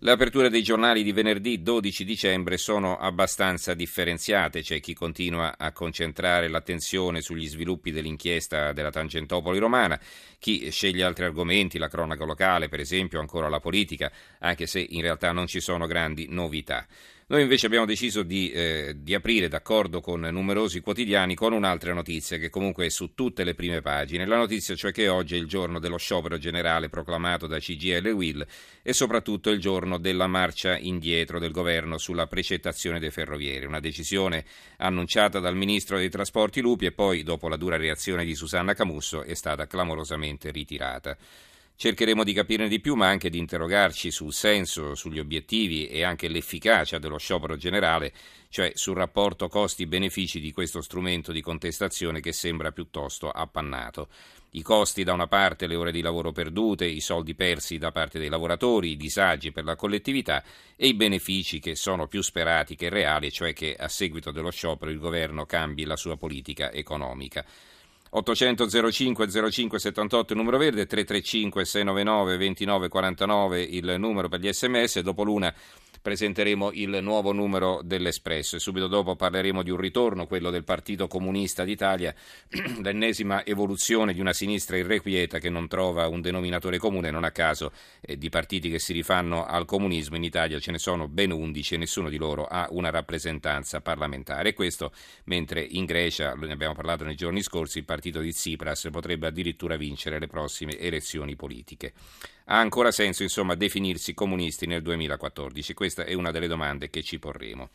Le aperture dei giornali di venerdì 12 dicembre sono abbastanza differenziate, c'è chi continua a concentrare l'attenzione sugli sviluppi dell'inchiesta della Tangentopoli romana, chi sceglie altri argomenti, la cronaca locale per esempio, ancora la politica, anche se in realtà non ci sono grandi novità. Noi invece abbiamo deciso di, eh, di, aprire, d'accordo con numerosi quotidiani, con un'altra notizia che comunque è su tutte le prime pagine. La notizia cioè che oggi è il giorno dello sciopero generale proclamato da CGL e Will e soprattutto il giorno della marcia indietro del governo sulla precettazione dei ferrovieri. Una decisione annunciata dal ministro dei trasporti Lupi e poi, dopo la dura reazione di Susanna Camusso, è stata clamorosamente ritirata. Cercheremo di capirne di più, ma anche di interrogarci sul senso, sugli obiettivi e anche l'efficacia dello sciopero generale, cioè sul rapporto costi-benefici di questo strumento di contestazione che sembra piuttosto appannato. I costi da una parte, le ore di lavoro perdute, i soldi persi da parte dei lavoratori, i disagi per la collettività e i benefici che sono più sperati che reali, cioè che a seguito dello sciopero il governo cambi la sua politica economica. 800 05 05 78 il numero verde, 335 699 2949 il numero per gli sms, dopo l'una presenteremo il nuovo numero dell'Espresso e subito dopo parleremo di un ritorno, quello del Partito Comunista d'Italia, l'ennesima evoluzione di una sinistra irrequieta che non trova un denominatore comune, non a caso eh, di partiti che si rifanno al comunismo in Italia ce ne sono ben 11 e nessuno di loro ha una rappresentanza parlamentare. E questo mentre in Grecia, ne abbiamo parlato nei giorni scorsi, il partito di Tsipras potrebbe addirittura vincere le prossime elezioni politiche. Ha ancora senso, insomma, definirsi comunisti nel 2014? Questa è una delle domande che ci porremo.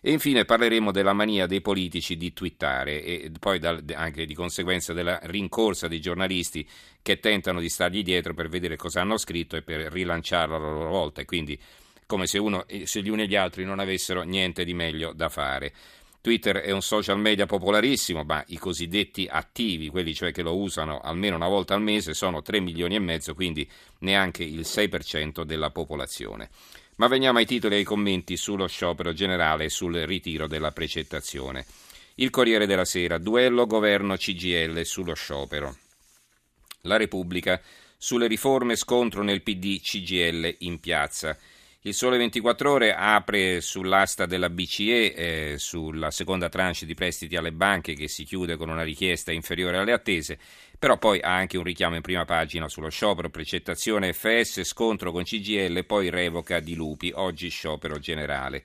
E infine parleremo della mania dei politici di twittare e poi anche di conseguenza della rincorsa dei giornalisti che tentano di stargli dietro per vedere cosa hanno scritto e per rilanciarlo a loro volta e quindi come se, uno, se gli uni e gli altri non avessero niente di meglio da fare. Twitter è un social media popolarissimo, ma i cosiddetti attivi, quelli cioè che lo usano almeno una volta al mese, sono 3 milioni e mezzo, quindi neanche il 6% della popolazione. Ma veniamo ai titoli e ai commenti sullo sciopero generale e sul ritiro della precettazione. Il Corriere della Sera, duello governo CGL sullo sciopero. La Repubblica, sulle riforme scontro nel PD CGL in piazza. Il Sole 24 Ore apre sull'asta della BCE, eh, sulla seconda tranche di prestiti alle banche che si chiude con una richiesta inferiore alle attese, però poi ha anche un richiamo in prima pagina sullo sciopero, precettazione FS, scontro con CGL, poi revoca di Lupi, oggi sciopero generale.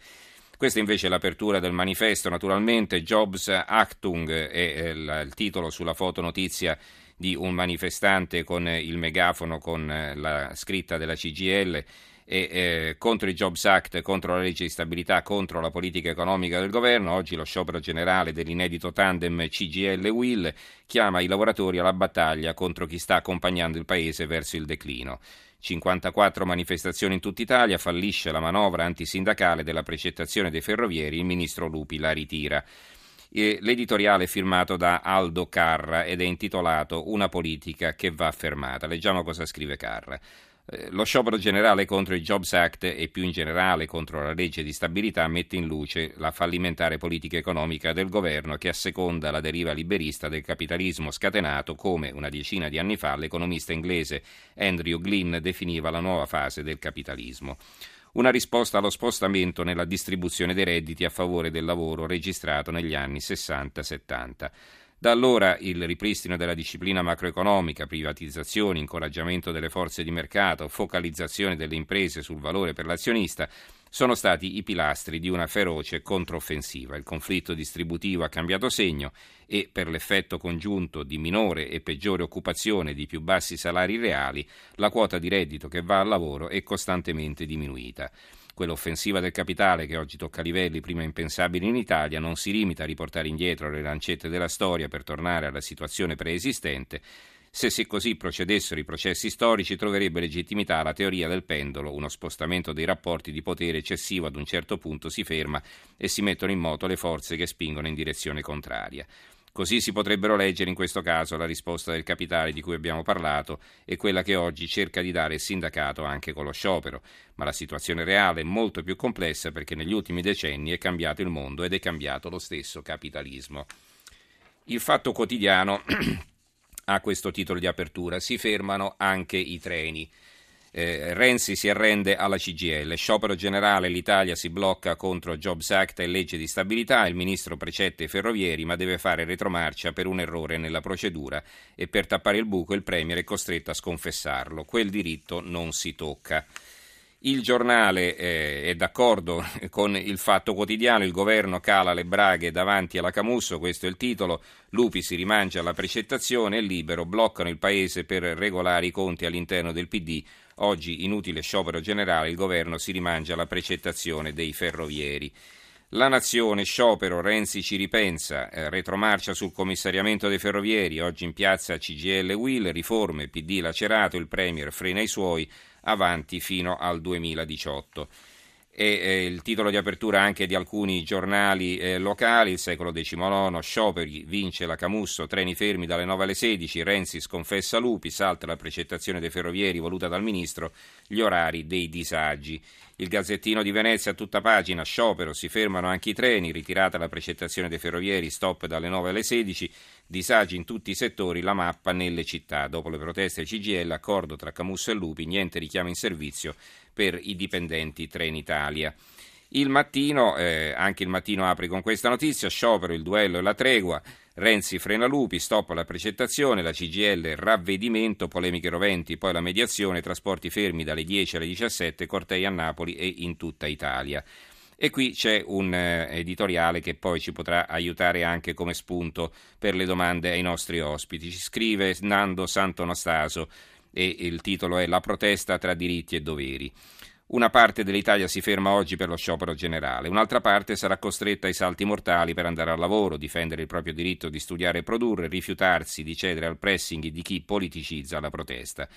Questa invece è l'apertura del manifesto, naturalmente, Jobs Achtung è eh, il titolo sulla fotonotizia di un manifestante con il megafono con eh, la scritta della CGL e eh, contro il Jobs Act, contro la legge di stabilità, contro la politica economica del governo. Oggi lo sciopero generale dell'inedito tandem CGL-Will chiama i lavoratori alla battaglia contro chi sta accompagnando il paese verso il declino. 54 manifestazioni in tutta Italia, fallisce la manovra antisindacale della precettazione dei ferrovieri, il ministro Lupi la ritira. L'editoriale è firmato da Aldo Carra ed è intitolato Una politica che va fermata. Leggiamo cosa scrive Carra. Eh, lo sciopero generale contro il Jobs Act e più in generale contro la legge di stabilità mette in luce la fallimentare politica economica del governo che asseconda la deriva liberista del capitalismo scatenato come una decina di anni fa l'economista inglese Andrew Glynn definiva la nuova fase del capitalismo. Una risposta allo spostamento nella distribuzione dei redditi a favore del lavoro registrato negli anni 60-70. Da allora il ripristino della disciplina macroeconomica, privatizzazioni, incoraggiamento delle forze di mercato, focalizzazione delle imprese sul valore per l'azionista sono stati i pilastri di una feroce controffensiva. Il conflitto distributivo ha cambiato segno e per l'effetto congiunto di minore e peggiore occupazione e di più bassi salari reali, la quota di reddito che va al lavoro è costantemente diminuita. Quell'offensiva del capitale che oggi tocca livelli prima impensabili in Italia non si limita a riportare indietro le lancette della storia per tornare alla situazione preesistente, Se si così procedessero i processi storici troverebbe legittimità la teoria del pendolo, uno spostamento dei rapporti di potere eccessivo ad un certo punto si ferma e si mettono in moto le forze che spingono in direzione contraria. Così si potrebbero leggere in questo caso la risposta del capitale di cui abbiamo parlato e quella che oggi cerca di dare il sindacato anche con lo sciopero. Ma la situazione reale è molto più complessa perché negli ultimi decenni è cambiato il mondo ed è cambiato lo stesso capitalismo. Il fatto quotidiano ha questo titolo di apertura. Si fermano anche i treni. Eh, Renzi si arrende alla CGL, sciopero generale, l'Italia si blocca contro Jobs Act e legge di stabilità, il ministro precette i ferrovieri ma deve fare retromarcia per un errore nella procedura e per tappare il buco il Premier è costretto a sconfessarlo. Quel diritto non si tocca. Il giornale eh, è d'accordo con il fatto quotidiano, il governo cala le braghe davanti alla Camusso, questo è il titolo, Lupi si rimangia la precettazione e Libero bloccano il paese per regolare i conti all'interno del PD, oggi inutile sciopero generale, il governo si rimangia la precettazione dei ferrovieri. La nazione, sciopero, Renzi ci ripensa, eh, retromarcia sul commissariamento dei ferrovieri, oggi in piazza CGL Will, riforme, PD lacerato, il Premier frena i suoi, avanti fino al 2018 e il titolo di apertura anche di alcuni giornali eh, locali, il secolo XIX, scioperi, vince la Camusso, treni fermi dalle 9 alle 16, Renzi sconfessa Lupi, salta la precettazione dei ferrovieri voluta dal ministro, gli orari dei disagi. Il Gazzettino di Venezia a tutta pagina, sciopero, si fermano anche i treni, ritirata la precettazione dei ferrovieri, stop dalle 9 alle 16, disagi in tutti i settori, la mappa nelle città. Dopo le proteste CGL, accordo tra Camusso e Lupi, niente richiamo in servizio per i dipendenti Trenitalia. Il mattino, eh, anche il mattino apre con questa notizia, sciopero, il duello e la tregua, Renzi frena Lupi, stop la precettazione, la CGL ravvedimento, polemiche roventi, poi la mediazione, trasporti fermi dalle 10 alle 17, cortei a Napoli e in tutta Italia. E qui c'è un eh, editoriale che poi ci potrà aiutare anche come spunto per le domande ai nostri ospiti. Ci scrive Nando Santonastaso e il titolo è La protesta tra diritti e doveri. Una parte dell'Italia si ferma oggi per lo sciopero generale, un'altra parte sarà costretta ai salti mortali per andare al lavoro, difendere il proprio diritto di studiare e produrre, rifiutarsi di cedere al pressing di chi politicizza la protesta.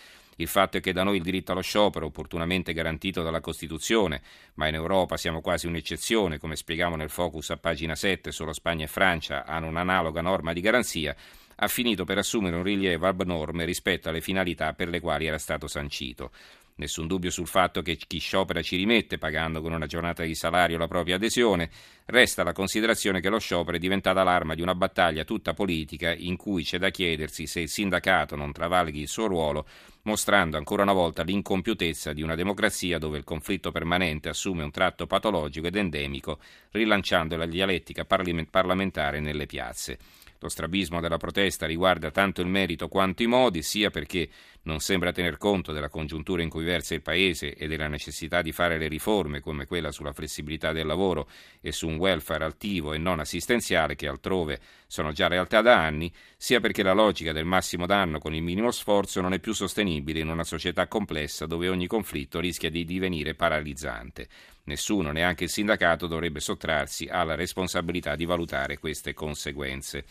Il fatto è che da noi il diritto allo sciopero, opportunamente garantito dalla Costituzione, ma in Europa siamo quasi un'eccezione, come spieghiamo nel focus a pagina 7, solo Spagna e Francia hanno un'analoga norma di garanzia, ha finito per assumere un rilievo abnorme rispetto alle finalità per le quali era stato sancito. Nessun dubbio sul fatto che chi sciopera ci rimette pagando con una giornata di salario la propria adesione, resta la considerazione che lo sciopero è diventata l'arma di una battaglia tutta politica in cui c'è da chiedersi se il sindacato non travalighi il suo ruolo, mostrando ancora una volta l'incompiutezza di una democrazia dove il conflitto permanente assume un tratto patologico ed endemico, rilanciando la dialettica parlamentare nelle piazze. Lo strabismo della protesta riguarda tanto il merito quanto i modi, sia perché non sembra tener conto della congiuntura in cui versa il Paese e della necessità di fare le riforme come quella sulla flessibilità del lavoro e su un welfare attivo e non assistenziale che altrove sono già realtà da anni, sia perché la logica del massimo danno con il minimo sforzo non è più sostenibile in una società complessa dove ogni conflitto rischia di divenire paralizzante. Nessuno, neanche il sindacato, dovrebbe sottrarsi alla responsabilità di valutare queste conseguenze.